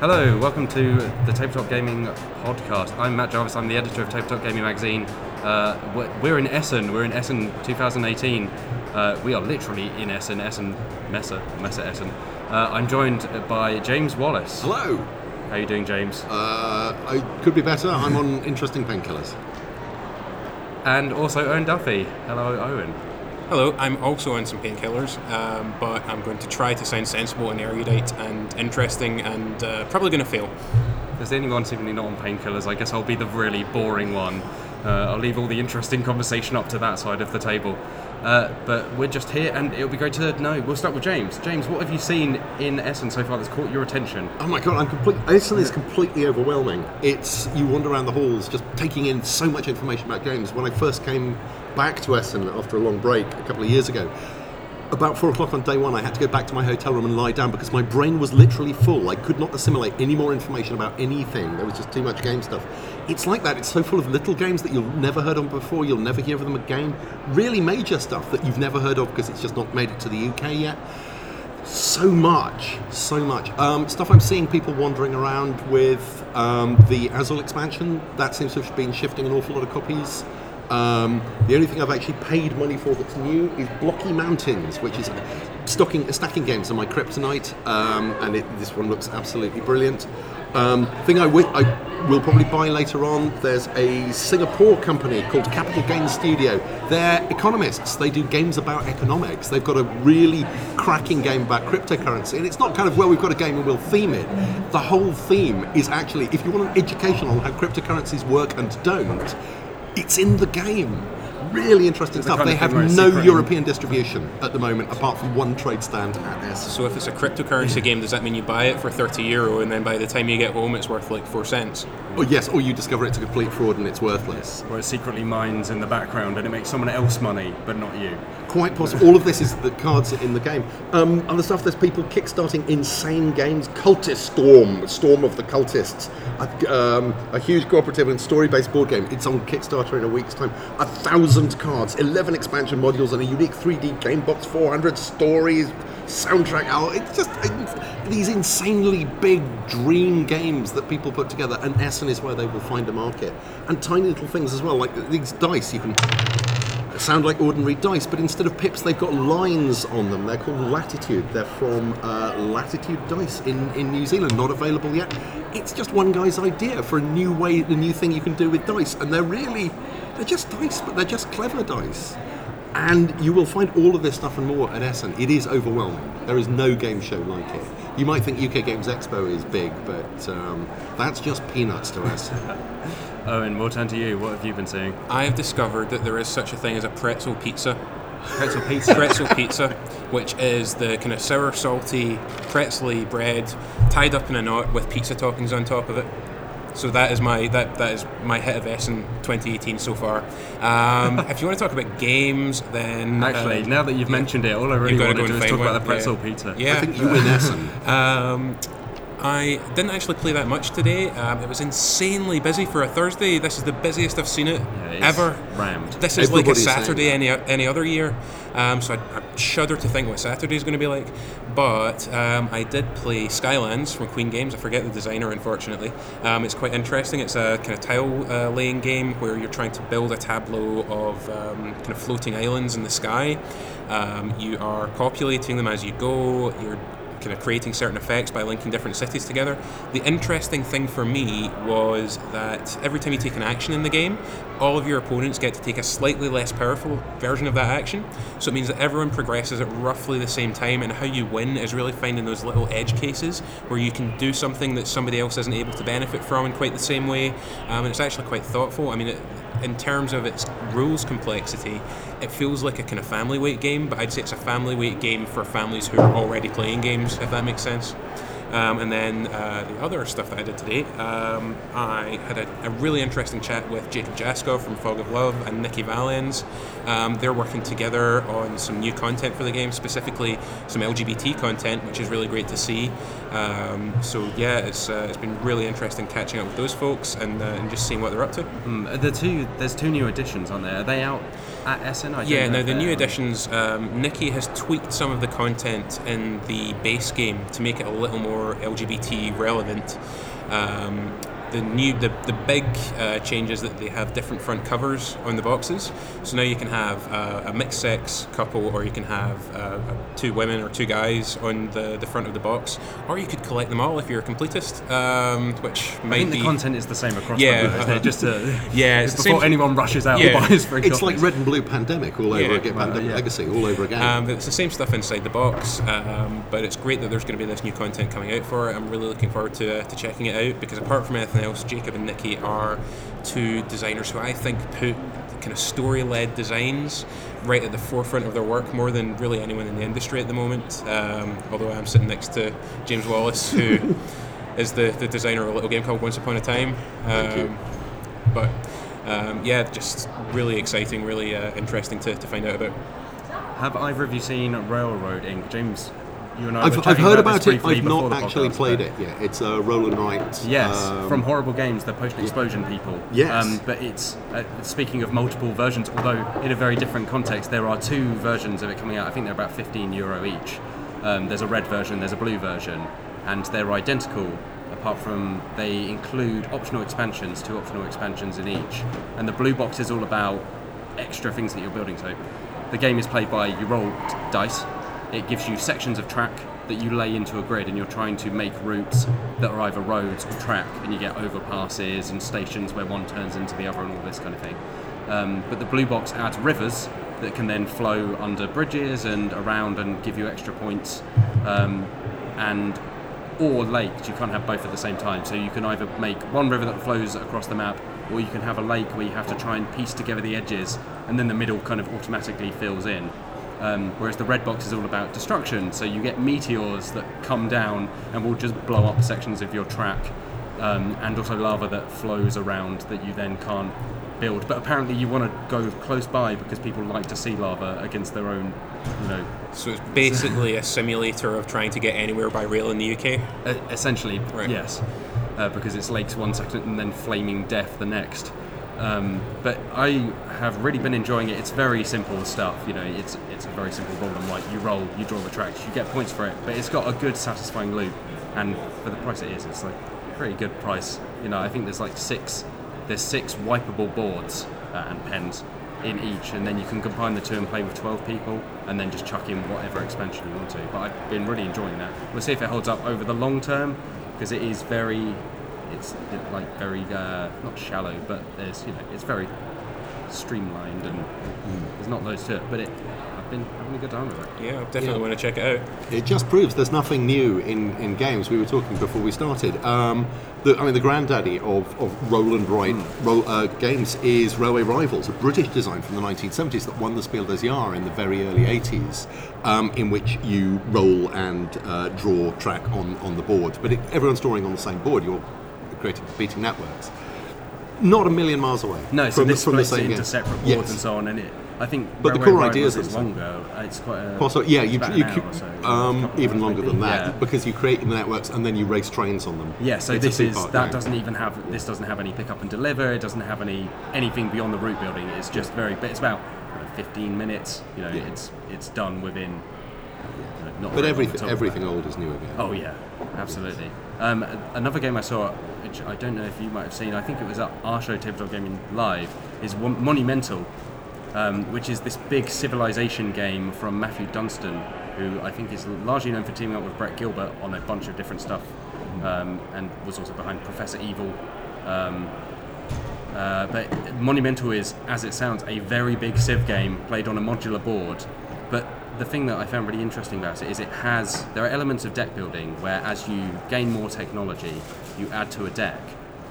Hello, welcome to the Tabletop Gaming Podcast. I'm Matt Jarvis, I'm the editor of Tabletop Gaming Magazine. Uh, we're- in Essen, we're in Essen 2018. Uh, we are literally in Essen, Essen, Messe, Messe Essen. Uh, I'm joined by James Wallis. Hello. How are you doing, James? Uh, I could be better. I'm on interesting painkillers. And also Owen Duffy. Hello, Owen. Hello, I'm also on some painkillers, um, but I'm going to try to sound sensible and erudite and interesting and uh, probably going to fail. There's anyone seemingly not on painkillers. I guess I'll be the really boring one. Uh, I'll leave all the interesting conversation up to that side of the table. Uh, but we're just here, and it'll be great to know. We'll start with James. James, what have you seen in Essen so far that's caught your attention? Oh my god, I'm complete. Essen is completely overwhelming. It's you wander around the halls just taking in so much information about games. When I first came back to Essen after a long break a couple of years ago, about four o'clock on day one, I had to go back to my hotel room and lie down because my brain was literally full. I could not assimilate any more information about anything. There was just too much game stuff. It's like that. It's so full of little games that you'll never heard of before. You'll never hear of them again. Really major stuff that you've never heard of because it's just not made it to the UK yet. So much, so much. Um, stuff I'm seeing people wandering around with um, the Azul expansion. That seems to have been shifting an awful lot of copies. Um, the only thing I've actually paid money for that's new is Blocky Mountains, which is stocking, stacking games on my kryptonite, um, and it, this one looks absolutely brilliant. Um, thing I will probably buy later on. There's a Singapore company called Capital Gains Studio. They're economists. They do games about economics. They've got a really cracking game about cryptocurrency, and it's not kind of well we've got a game and we'll theme it. The whole theme is actually if you want an education on how cryptocurrencies work and don't, it's in the game. Really interesting the stuff. kind They have no European distribution at the moment, apart from one trade stand at Essen. So if it's a cryptocurrency game, does that mean you buy it for 30 euro and then by the time you get home it's worth like 4 cents? Oh yes, or you discover it's a complete fraud and it's worthless. Or it secretly mines in the background and it makes someone else money, but not you. Quite possible. All of this is the cards in the game. Um, other stuff. There's people kickstarting insane games. Cultist Storm, Storm of the Cultists, a, um, a huge cooperative and story-based board game. It's on Kickstarter in a week's time. A thousand cards, 11 expansion modules, and a unique 3D game box. 400 stories, soundtrack. Oh, it's just it's these insanely big dream games that people put together. And Essen is where they will find a market. And tiny little things as well, like these dice. You can sound like ordinary dice, but instead of pips, they've got lines on them. They're called Latitude. They're from uh, Latitude Dice in, in New Zealand, not available yet. It's just one guy's idea for a new way, a new thing you can do with dice, and they're really, they're just dice, but they're just clever dice. And you will find all of this stuff and more at Essen. It is overwhelming. There is no game show like it. You might think UK Games Expo is big, but um, that's just peanuts to Essen. Owen, we'll turn to you. What have you been seeing? I have discovered that there is such a thing as a pretzel pizza. Pretzel pizza. pretzel pizza, which is the kind of sour, salty, pretzely bread tied up in a knot with pizza toppings on top of it. So that is my that that is my hit of Essen 2018 so far. Um, if you want to talk about games, then Actually, uh, now that you've mentioned it, all I really want to do is find talk about the pretzel yeah. pizza. yeah, I think you win Essen. um, I didn't actually play that much today. Um, it was insanely busy for a Thursday. This is the busiest I've seen it Yeah, ever. rammed. This is like a Saturday any any other year. Um, so I, I shudder to think what Saturday is going to be like. But um, I did play Skylands from Queen Games. I forget the designer, unfortunately. Um, it's quite interesting. It's a kind of tile uh, laying game where you're trying to build a tableau of um, kind of floating islands in the sky. Um, you are populating them as you go. You're kind of creating certain effects by linking different cities together. The interesting thing for me was that every time you take an action in the game, all of your opponents get to take a slightly less powerful version of that action. So it means that everyone progresses at roughly the same time, and how you win is really finding those little edge cases where you can do something that somebody else isn't able to benefit from in quite the same way. Um, and it's actually quite thoughtful. I mean, it, in terms of its rules complexity, it feels like a kind of family weight game, but I'd say it's a family weight game for families who are already playing games, if that makes sense. Um, and then uh, the other stuff that I did today, um, I had a, a really interesting chat with Jacob Jaskov from Fog of Love and Nikki Valens. Um, they're working together on some new content for the game, specifically some LGBT content, which is really great to see. Um, so yeah, it's uh, it's been really interesting catching up with those folks and, uh, and just seeing what they're up to. Mm, the two, there's two new editions on there. Are they out at Essen? I Yeah, if the new editions, um, Nikki has tweaked some of the content in the base game to make it a little more more LGBT relevant. Um, the new the, the big uh, changes that they have different front covers on the boxes so now you can have uh, a mixed sex couple or you can have uh, two women or two guys on the, the front of the box or you could collect them all if you're a completist um, which I might think be the content is the same across Yeah, both, isn't uh-huh. just to, Yeah, it's before same- anyone rushes out Yeah. and buys for It's like Red and Blue Pandemic all over Yeah, again, well, Pandemic yeah. Legacy all over again. Um, it's the same stuff inside the box, um, but it's great that there's going to be this new content coming out for it. I'm really looking forward to, uh, to checking it out because apart from anything else, Jacob and Nikki are two designers who I think put kind of story-led designs right at the forefront of their work more than really anyone in the industry at the moment. Um, although I'm sitting next to James Wallis, who is the, the designer of a little game called Once Upon a Time. Um, but um, yeah, just really exciting, really uh, interesting to, to find out about. Have either of you seen Railroad Ink? James, you and I I've, I've heard about, about it. I've not actually podcast, played it yet. It's uh, Roll and Write. Yes, um, from Horrible Games, the Potion Explosion people. Um, Yes. but it's uh, speaking of multiple versions, although in a very different context, there are two versions of it coming out. I think they're about 15 euro each. Um, there's a red version, there's a blue version, and they're identical. Apart from they include optional expansions, two optional expansions in each, and the blue box is all about extra things that you're building. So, the game is played by you roll dice. It gives you sections of track that you lay into a grid, and you're trying to make routes that are either roads or track, and you get overpasses and stations where one turns into the other, and all this kind of thing. Um, but the blue box adds rivers that can then flow under bridges and around and give you extra points. Um, and or lakes. You can't have both at the same time. So you can either make one river that flows across the map, or you can have a lake where you have to try and piece together the edges, and then the middle kind of automatically fills in. Um, whereas the red box is all about destruction. So you get meteors that come down and will just blow up sections of your track, um, and also lava that flows around that you then can't build. But apparently you want to go close by because people like to see lava against their own, you know, So it's basically a simulator of trying to get anywhere by rail in the UK. E- essentially, Right. yes, uh, because it's lakes one second and then flaming death the next. Um, but I have really been enjoying it. It's very simple stuff. You know, it's it's a very simple roll and write. You roll, you draw the tracks, you get points for it. But it's got a good, satisfying loop, and for the price it is, it's like a pretty good price. You know, I think there's like six, there's six wipeable boards uh, and pens in each, and then you can combine the two and play with 12 people, and then just chuck in whatever expansion you want to. But I've been really enjoying that. We'll see if it holds up over the long term, because it is very, it's like very uh, not shallow, but there's you know it's very streamlined and there's not loads to it. But it, I've been having a good time with it. Yeah, I definitely Yeah. want to check it out. It just proves there's nothing new in, in games. We were talking before we started. Um, the, I mean, the granddaddy of, of roll and write roll, uh, games is Railway Rivals, a British design from the 1970s that won the Spiel des Jahres in the very early 80s, um, in which you roll and uh, draw track on, on the board. But it, everyone's drawing on the same board. You're creating competing networks. Not a million miles away. No, so from the- this from the same into separate boards Yes. and so on, and it. I think. But the core ideas is longer. It's quite. A, Possibly, yeah, you, you an could, hour or so, um, even longer maybe. than that Yeah. because you create the networks and then you race trains on them. Yeah, so It's this is that game. doesn't even have this doesn't have any pick up and deliver. It doesn't have any anything beyond the route building. It's just very, but it's about know, 15 minutes. You know, Yeah. it's it's done within. You know, But everything, everything old is new again. Oh yeah, absolutely. Um, another game I saw, which I don't know if you might have seen, I think it was at our show Tabletop Gaming Live, is Monumental, um, which is this big civilization game from Matthew Dunstan, who I think is largely known for teaming up with Brett Gilbert on a bunch of different stuff, um, and was also behind Professor Evil. Um, uh, but Monumental is, as it sounds, a very big Civ game played on a modular board. But the thing that I found really interesting about it is it has there are elements of deck building where as you gain more technology, you add to a deck,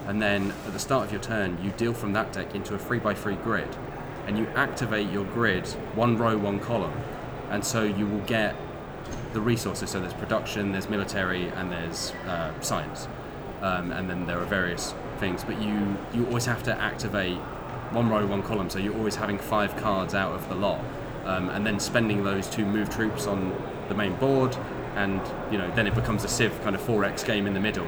and then at the start of your turn, you deal from that deck into a three by three grid, and you activate your grid one row, one column, and so you will get the resources. So there's production, there's military, and there's uh, science, um, and then there are various things. But you you always have to activate one row, one column. So you're always having five cards out of the lot, um, and then spending those to move troops on the main board, and you know then it becomes a Civ kind of 4x game in the middle.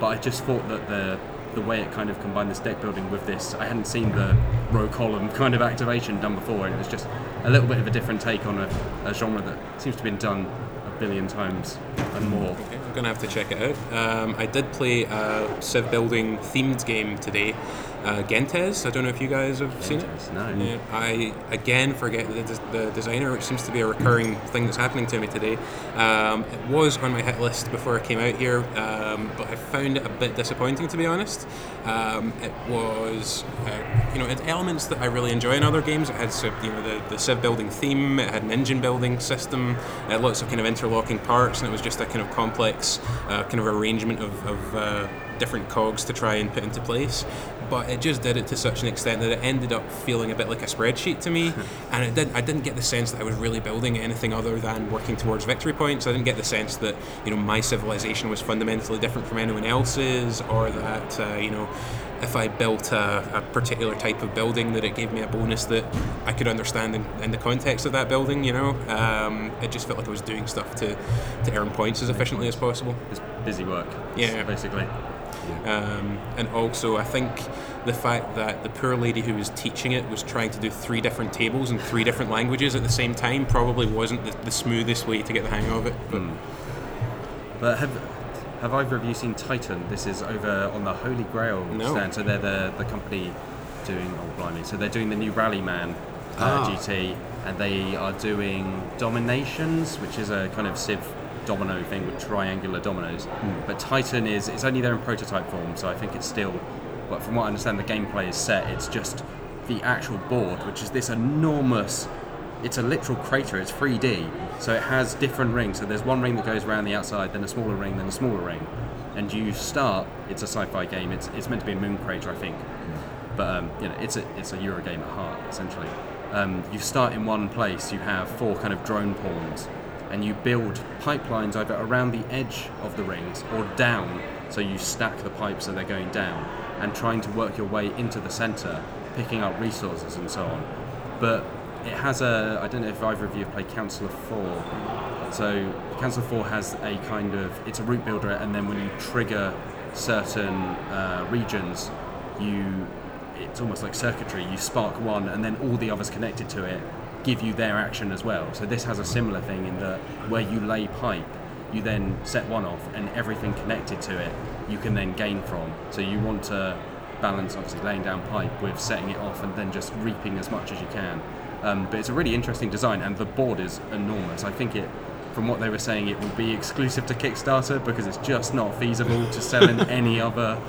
But I just thought that the the way it kind of combined this deck building with this, I hadn't seen the row column kind of activation done before, and it was just a little bit of a different take on a, a genre that seems to have been done a billion times and more. Okay, I'm gonna have to check it out. Um, I did play a civ building themed game today, uh, Gentes. I don't know if you guys have seen it. No. Yeah, I again forget the, the designer, which seems to be a recurring thing that's happening to me today. Um, it was on my hit list before I came out here, um, but I found it a bit disappointing to be honest. Um, it was, uh, you know, it had elements that I really enjoy in other games. It had, you know, the, the civ building theme. It had an engine building system. It had lots of kind of interlocking parts, and it was just a kind of complex uh, kind of arrangement of, of uh, different cogs to try and put into place. But it just did it to such an extent that it ended up feeling a bit like a spreadsheet to me, and it did. I didn't get the sense that I was really building anything other than working towards victory points. I didn't get the sense that you know my civilization was fundamentally different from anyone else's, or that uh, you know if I built a, a particular type of building, that it gave me a bonus that I could understand in, in the context of that building. You know, um, it just felt like I was doing stuff to to earn points as efficiently as possible. It's busy work. Yeah. basically. Um, and also, I think the fact that the poor lady who was teaching it was trying to do three different tables in three different languages at the same time probably wasn't the, the smoothest way to get the hang of it. But But have have either of you seen Titan? This is over on the Holy Grail No. stand. So they're the the company doing oh blimey. So they're doing the new Rallyman uh, Ah. GT, and they are doing Dominations, which is a kind of Civ domino thing with triangular dominoes. But Titan is it's only there in prototype form, so I think it's still. But from what I understand, the gameplay is set. It's just the actual board, which is this enormous it's a literal crater. It's 3D, so it has different rings. So there's one ring that goes around the outside, then a smaller ring, then a smaller ring. And you start. It's a sci-fi game. It's, it's meant to be a moon crater, I think. But um, you know, it's a it's a Euro game at heart, essentially. Um, you start in one place. You have four kind of drone pawns, and you build pipelines either around the edge of the rings or down. So you stack the pipes so they're going down, and trying to work your way into the center, picking up resources and so on. But it has a. I don't know if either of you have played Council of Four. So Council of Four has a kind of. It's a route builder, and then when you trigger certain uh, regions, you. It's almost like circuitry. You spark one, and then all the others connected to it give you their action as well. So this has a similar thing in that where you lay pipe, you then set one off, and everything connected to it you can then gain from. So you want to balance obviously laying down pipe with setting it off and then just reaping as much as you can. Um, but it's a really interesting design, and the board is enormous. I think it, from what they were saying, it will be exclusive to Kickstarter because it's just not feasible to sell in any other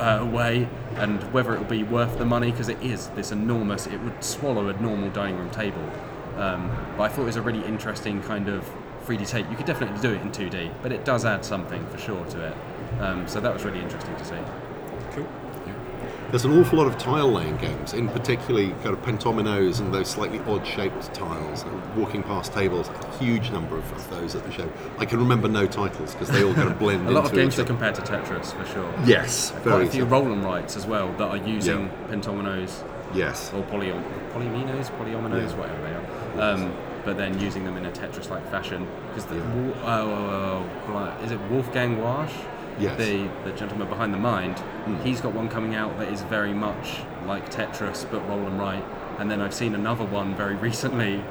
uh, way. And whether it will be worth the money because it is this enormous, it would swallow a normal dining room table. Um, but I thought it was a really interesting kind of 3D take. You could definitely do it in 2D, but it does add something for sure to it. Um, so that was really interesting to see. cool. There's an awful lot of tile laying games, in particularly kind of pentominoes and those slightly odd shaped tiles. Walking past tables, a huge number of, of those at the show. I can remember no titles because they all kind of blend A lot of games are compared to Tetris for sure. Yes, Quite a few so. roll and writes as well that are using Yeah. pentominoes Yes. or poly polyominoes, polyominoes, Yeah. whatever they are. Um, but then using them in a Tetris-like fashion because the Yeah. Wo- oh, oh, oh, bli- is it Wolfgang Warsch? Yes. The the gentleman behind the mind. Mm. He's got one coming out that is very much like Tetris but roll and write. And then I've seen another one very recently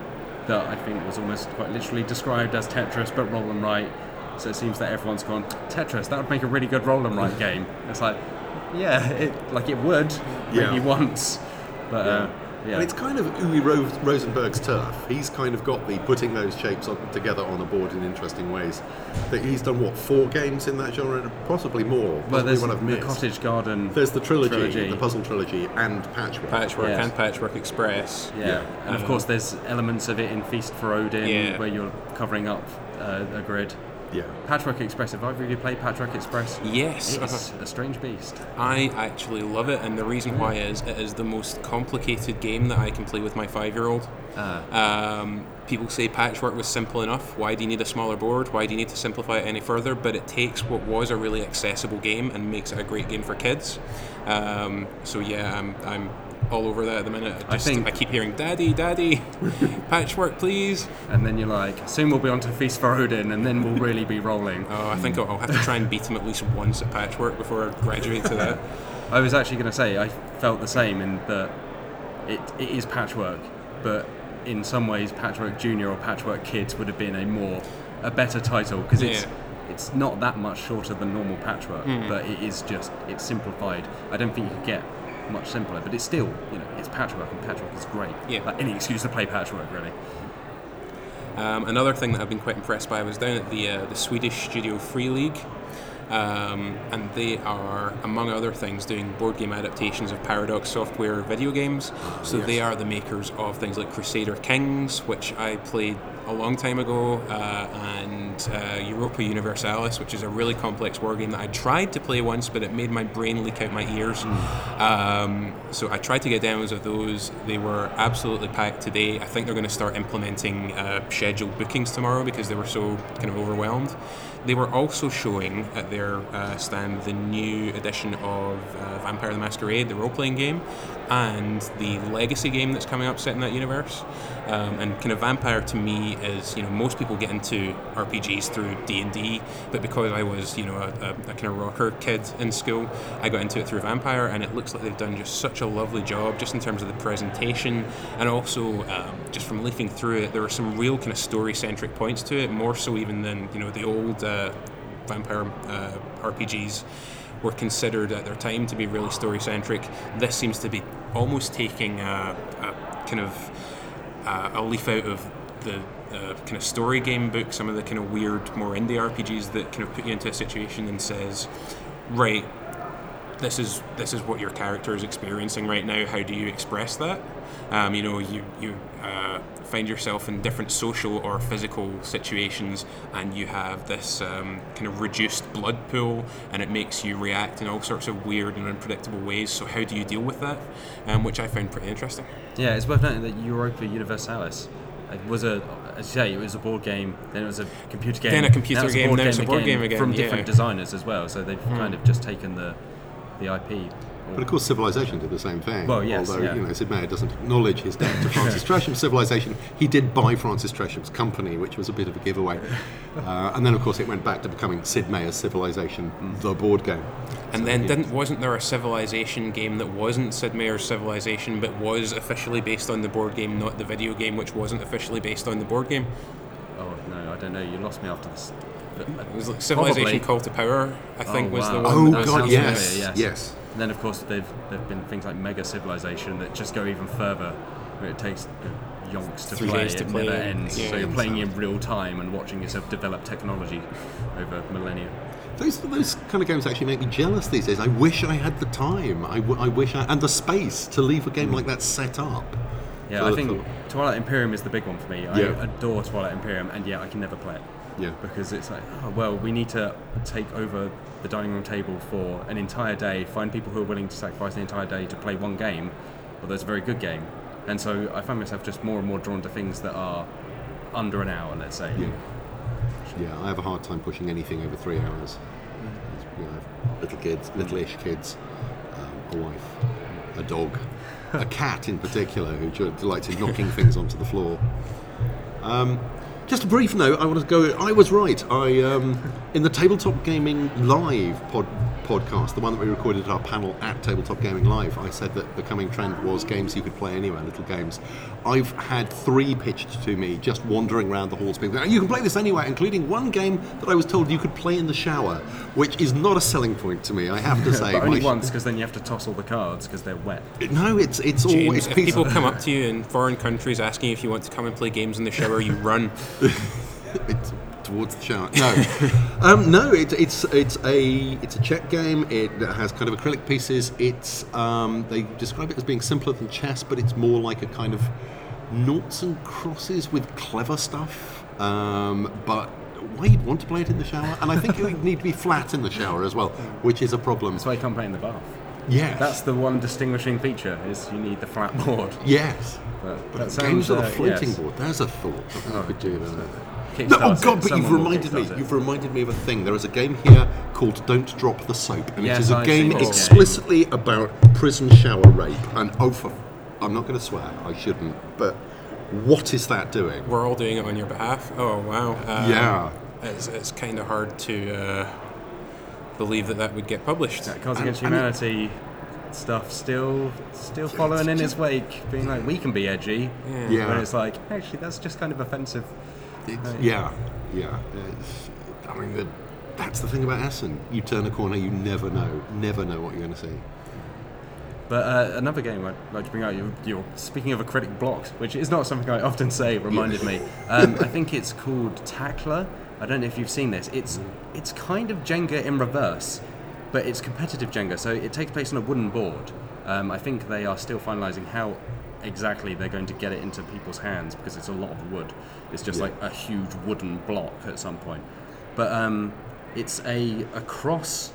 that I think was almost quite literally described as Tetris but roll and write. So it seems that everyone's gone Tetris. That would make a really good roll and write game. It's like, yeah, it like it would Yeah. maybe once, but uh, yeah. And it's kind of Uwe Ro- Rosenberg's turf. He's kind of got the putting those shapes on, together on a board in interesting ways. That he's done what four games in that genre, possibly more. Possibly well, there's one I've the missed. Cottage Garden. There's the trilogy, Trilogy. the puzzle trilogy, and Patchwork. Patchwork Yes. and Patchwork Express. Yeah, Yeah. and of Um, course there's elements of it in Feast for Odin Yeah. where you're covering up uh, a grid. Yeah. Patchwork Express. Have either of you played Patchwork Express? Yes. It's a strange beast. I actually love it, and the reason why is it is the most complicated game that I can play with my five-year-old. Um, people say patchwork was simple enough. Why do you need a smaller board? Why do you need to simplify it any further? But it takes what was a really accessible game and makes it a great game for kids. Um, so yeah, I'm, I'm all over that at the minute. I Just, think- I keep hearing, "Daddy, Daddy, patchwork, please." And then you're like, soon we'll be on to Feast for Odin, and then we'll really be rolling. Oh, I think I'll, I'll have to try and beat him at least once at patchwork before I graduate to that. I was actually going to say I felt the same in that it, it is Patchwork, but in some ways Patchwork Junior or Patchwork Kids would have been a more a better title because it's Yeah. it's not that much shorter than normal patchwork, Hmm. but it is just it's simplified. I don't think you could get much simpler, but it's still you know it's patchwork and patchwork is great. Yeah. Like any excuse to play patchwork really. Um, another thing that I've been quite impressed by was down at the uh, the Swedish studio Free League, um, and they are, among other things, doing board game adaptations of Paradox Software video games. So they are the makers of things like Crusader Kings, which I played a long time ago, uh, and uh, Europa Universalis, which is a really complex war game that I tried to play once, but it made my brain leak out my ears. Um, so I tried to get demos of those. They were absolutely packed today. I think they're going to start implementing uh, scheduled bookings tomorrow because they were so kind of overwhelmed. They were also showing at their uh, stand the new edition of uh, Vampire the Masquerade, the role playing game, and the legacy game that's coming up set in that universe. Um, and kind of Vampire to me is, you know, most people get into RPGs through D and D, but because I was, you know, a, a, a kind of rocker kid in school, I got into it through Vampire, and it looks like they've done just such a lovely job, just in terms of the presentation, and also um, just from leafing through it, there are some real kind of story-centric points to it, more so even than you know the old uh, Vampire uh, RPGs were considered at their time to be really story centric. This seems to be almost taking a, a kind of uh, a leaf out of the uh, kind of story game book, some of the kind of weird, more indie RPGs that kind of put you into a situation and says, right, this is this is what your character is experiencing right now. How do you express that? Um, you know, you you uh, find yourself in different social or physical situations, and you have this um, kind of reduced blood pool, and it makes you react in all sorts of weird and unpredictable ways. So, how do you deal with that? Um, which I found pretty interesting. Yeah, it's worth noting that Europa Universalis it was a, as you say, it was a board game, then it was a computer game, Then a computer game, then a board game again, from yeah. different designers as well. So they've kind of just taken the the IP. But of course, Civilization did the same thing. Well, yes, Although, yeah. you know, Sid Meier doesn't acknowledge his debt to Francis Tresham. Civilization, he did buy Francis Tresham's company, which was a bit of a giveaway. Uh, and then, of course, it went back to becoming Sid Meier's Civilization, the board game. And then didn't wasn't there a Civilization game that wasn't Sid Meier's Civilization, but was officially based on the board game, not the video game, which wasn't officially based on the board game? Oh no, I don't know. You lost me after this. But, It was like Civilization Probably. Call to Power, I think, Oh, was the one. Oh, that God, sounds yes. familiar, yes. And then of course they've there've been things like Mega Civilization that just go even further, where it takes uh, yonks to Three play. days to it play never and- ends. yeah, so you're playing so- in real time and watching yourself develop technology over millennia. Those, those kind of games actually make me jealous these days. I wish I had the time. I, w- I wish I and the space to leave a game like that set up. Yeah, I think for- Twilight Imperium is the big one for me. I Yeah. adore Twilight Imperium, and yet I can never play it. Yeah. Because it's like, oh, well, we need to take over the dining room table for an entire day, find people who are willing to sacrifice the entire day to play one game, although it's a very good game. And so I find myself just more and more drawn to things that are under an hour, let's say. Yeah. Yeah, I have a hard time pushing anything over three hours. You know, I have little kids, little-ish kids, um, a wife, a dog, a cat in particular who delights in knocking things onto the floor. Um, just a brief note. I want to go. I was right. I um, in the Tabletop Gaming Live pod, podcast, the one that we recorded at our panel at Tabletop Gaming Live. I said that the coming trend was games you could play anywhere, little games. I've had three pitched to me just wandering around the halls. People, going, you can play this anywhere, including one game that I was told you could play in the shower, which is not a selling point to me. I have to say. Only once, because then you have to toss all the cards because they're wet. No, it's it's all it's if people come up to you in foreign countries asking if you want to come and play games in the shower, you run. towards the shower. No, um, no. It, it's it's a it's a check game. It has kind of acrylic pieces. It's um, they describe it as being simpler than chess, but it's more like a kind of noughts and crosses with clever stuff. Um, but why you'd want to play it in the shower? And I think you need to be flat in the shower as well, which is a problem. That's why you can't play in the bath. Yes, That's the one distinguishing feature is you need the flat board. yes. But But that games sounds, with a uh, floating yes. board. There's a thought. Something I could do there. No, oh. God! But you've reminded me. You've reminded me of a thing. There is a game here called "Don't Drop the Soap," and Yes, it is a I've game seen this game. explicitly about prison shower rape. And oh, for, I'm not going to swear. I shouldn't. But what is that doing? We're all doing it on your behalf. Oh wow. Um, Yeah. It's, it's kind of hard to uh, believe that that would get published. That Cards And- Against and it- Humanity stuff still still following in his wake, being like, we can be edgy. Yeah. Yeah. When it's like, actually, that's just kind of offensive. It's- yeah. Yeah, it's, I mean, the, that's the thing about Essen. You turn a corner, you never know, never know what you're going to see. But uh, another game I'd like to bring out, you're, you're speaking of critic blocks, which is not something I often say, reminded me. Um, I think it's called Tackler. I don't know if you've seen this. It's it's kind of Jenga in reverse, but it's competitive Jenga. So it takes place on a wooden board. Um, I think they are still finalising how exactly they're going to get it into people's hands because it's a lot of wood. It's just Yeah. like a huge wooden block at some point. But um, it's a, a cross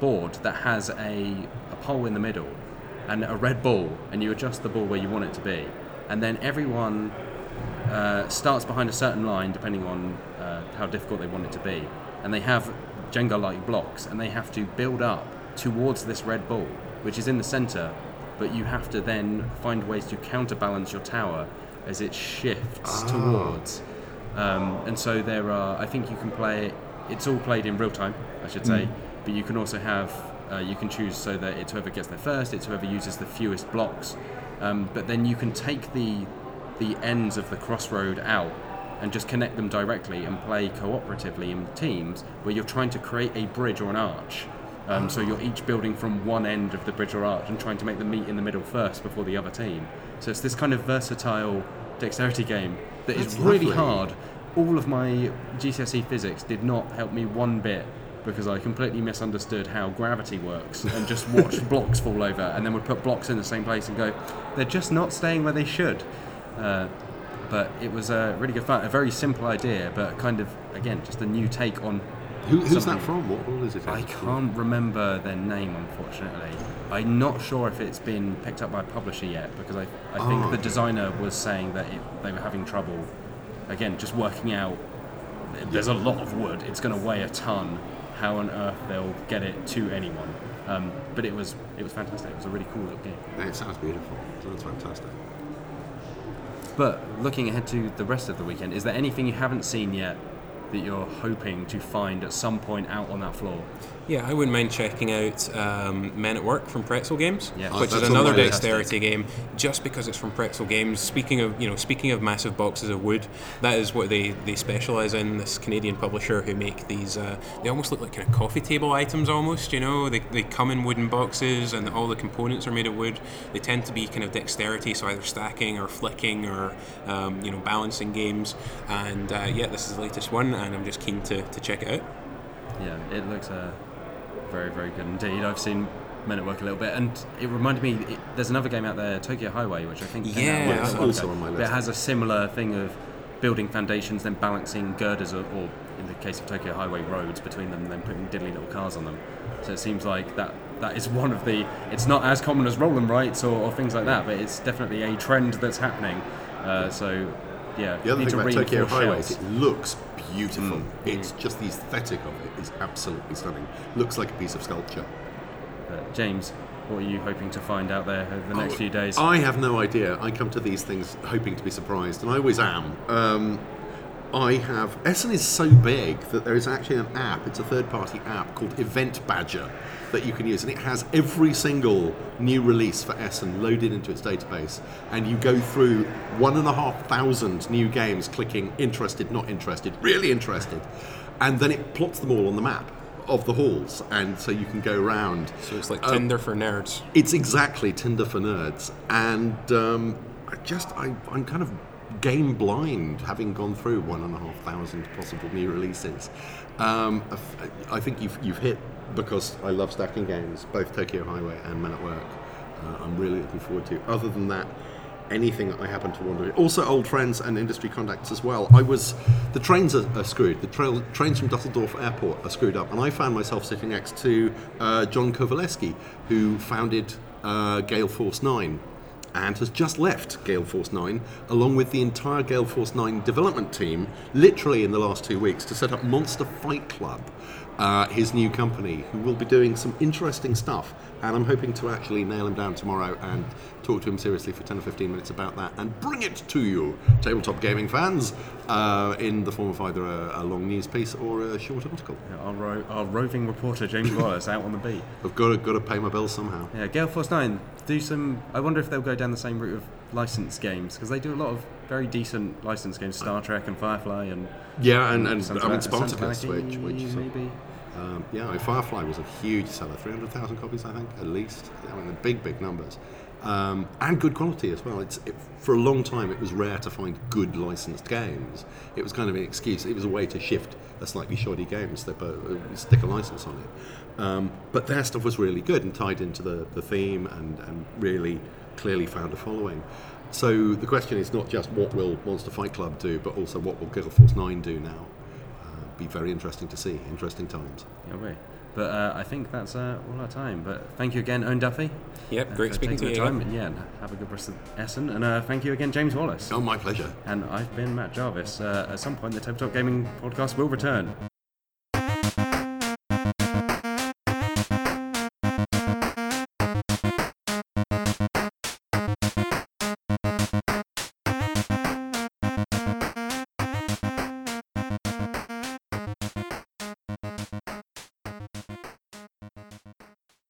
board that has a, a pole in the middle and a red ball, and you adjust the ball where you want it to be. And then everyone uh, starts behind a certain line depending on uh, how difficult they want it to be. And they have Jenga like blocks, and they have to build up towards this red ball, which is in the center. But you have to then find ways to counterbalance your tower as it shifts towards. Um, and so there are, I think you can play it, it's all played in real time, I should say, but you can also have, uh, you can choose so that it's whoever gets there first, it's whoever uses the fewest blocks. Um, but then you can take the, the ends of the crossroad out and just connect them directly and play cooperatively in teams where you're trying to create a bridge or an arch. Um, so you're each building from one end of the bridge or arch and trying to make them meet in the middle first before the other team. So it's this kind of versatile dexterity game that is That's really lovely. hard. All of my GCSE physics did not help me one bit because I completely misunderstood how gravity works and just watched blocks fall over and then would put blocks in the same place and go, they're just not staying where they should. Uh, but it was a really good fun, a very simple idea, but kind of again just a new take on. Who, who's that from? What hall is it? I can't remember their name, unfortunately. I'm not sure if it's been picked up by a publisher yet because I, I think Oh, the designer was saying that it, they were having trouble, again, just working out. There's a lot of wood. It's going to weigh a ton. How on earth they'll get it to anyone? Um, but it was it was fantastic. It was a really cool little game. It sounds beautiful. It sounds fantastic. But looking ahead to the rest of the weekend, is there anything you haven't seen yet that you're hoping to find at some point out on that floor? Yeah, I wouldn't mind checking out um, Men at Work from Pretzel Games, Yeah. which Oh, is another dexterity game. Just because it's from Pretzel Games. Speaking of, you know, speaking of massive boxes of wood, that is what they, they specialize in. This Canadian publisher who make these, uh, they almost look like kind of coffee table items almost. You know, they, they come in wooden boxes and all the components are made of wood. They tend to be kind of dexterity, so either stacking or flicking or um, you know balancing games. And uh, yeah, this is the latest one, and I'm just keen to, to check it out. Yeah, it looks uh, very, very good indeed. I've seen Men at Work a little bit, and it reminded me. It, there's another game out there, Tokyo Highway, which I think came out Yeah, a also on my list. It has a similar thing of building foundations, then balancing girders, or, or in the case of Tokyo Highway, roads between them, and then putting diddly little cars on them. So it seems like that that is one of the. It's not as common as roll and rights or, or things like that, but it's definitely a trend that's happening. Uh, so yeah, The other thing about Tokyo reinforce Highway is it looks beautiful. Mm. It's just the aesthetic of it is absolutely stunning. Looks like a piece of sculpture. Uh, James, what are you hoping to find out there over the next Oh, few days? I have no idea. I come to these things hoping to be surprised, and I always am. Um, I have. Essen is so big that there is actually an app. It's a third-party app called Event Badger that you can use, and it has every single new release for Essen loaded into its database. And you go through one and a half thousand new games, clicking interested, not interested, really interested, and then it plots them all on the map of the halls, and so you can go around. So it's like Uh, Tinder for nerds. It's exactly Tinder for nerds, and um, I just I, I'm kind of game blind, having gone through one and a half thousand possible new releases. Um, I think you've you've hit because I love stacking games, both Tokyo Highway and Men at Work. Uh, I'm really looking forward to. Other than that, anything that I happen to wander. Also, old friends and industry contacts as well. I was the trains are, are screwed. The trail, trains from Dusseldorf Airport are screwed up, and I found myself sitting next to uh, John Kovaleski, who founded uh, Gale Force Nine. And has just left Gale Force 9, along with the entire Gale Force 9 development team, literally in the last two weeks, to set up Monster Fight Club, uh, his new company, who will be doing some interesting stuff. And I'm hoping to actually nail him down tomorrow and talk to him seriously for 10 or 15 minutes about that and bring it to you, tabletop gaming fans, uh, in the form of either a, a long news piece or a short article. Our, ro- our roving reporter James Wallis out on the beat. I've got to, got to pay my bills somehow. Yeah, Gale Force Nine. Do some. I wonder if they'll go down the same route of licensed games because they do a lot of very decent licensed games, Star Trek and Firefly and Yeah, and, and I mean Spartacus, which, which maybe. Um, yeah, I mean, Firefly was a huge seller, 300,000 copies, I think, at least. I mean, the big, big numbers. Um, and good quality as well. It's, it, for a long time, it was rare to find good licensed games. It was kind of an excuse. It was a way to shift a slightly shoddy game, slip a, uh, stick a license on it. Um, but their stuff was really good and tied into the, the theme and, and really clearly found a following. So the question is not just what will Monster Fight Club do, but also what will Gale Force 9 do now. Uh, be very interesting to see. Interesting times. Yeah, we. But uh, I think that's uh, all our time. But thank you again, Owen Duffy. Yep, uh, great for speaking taking to the you time. again. And, yeah, and have a good rest of Essen. And uh, thank you again, James Wallis. Oh, my pleasure. And I've been Matt Jarvis. Uh, at some point, the Tabletop Gaming podcast will return.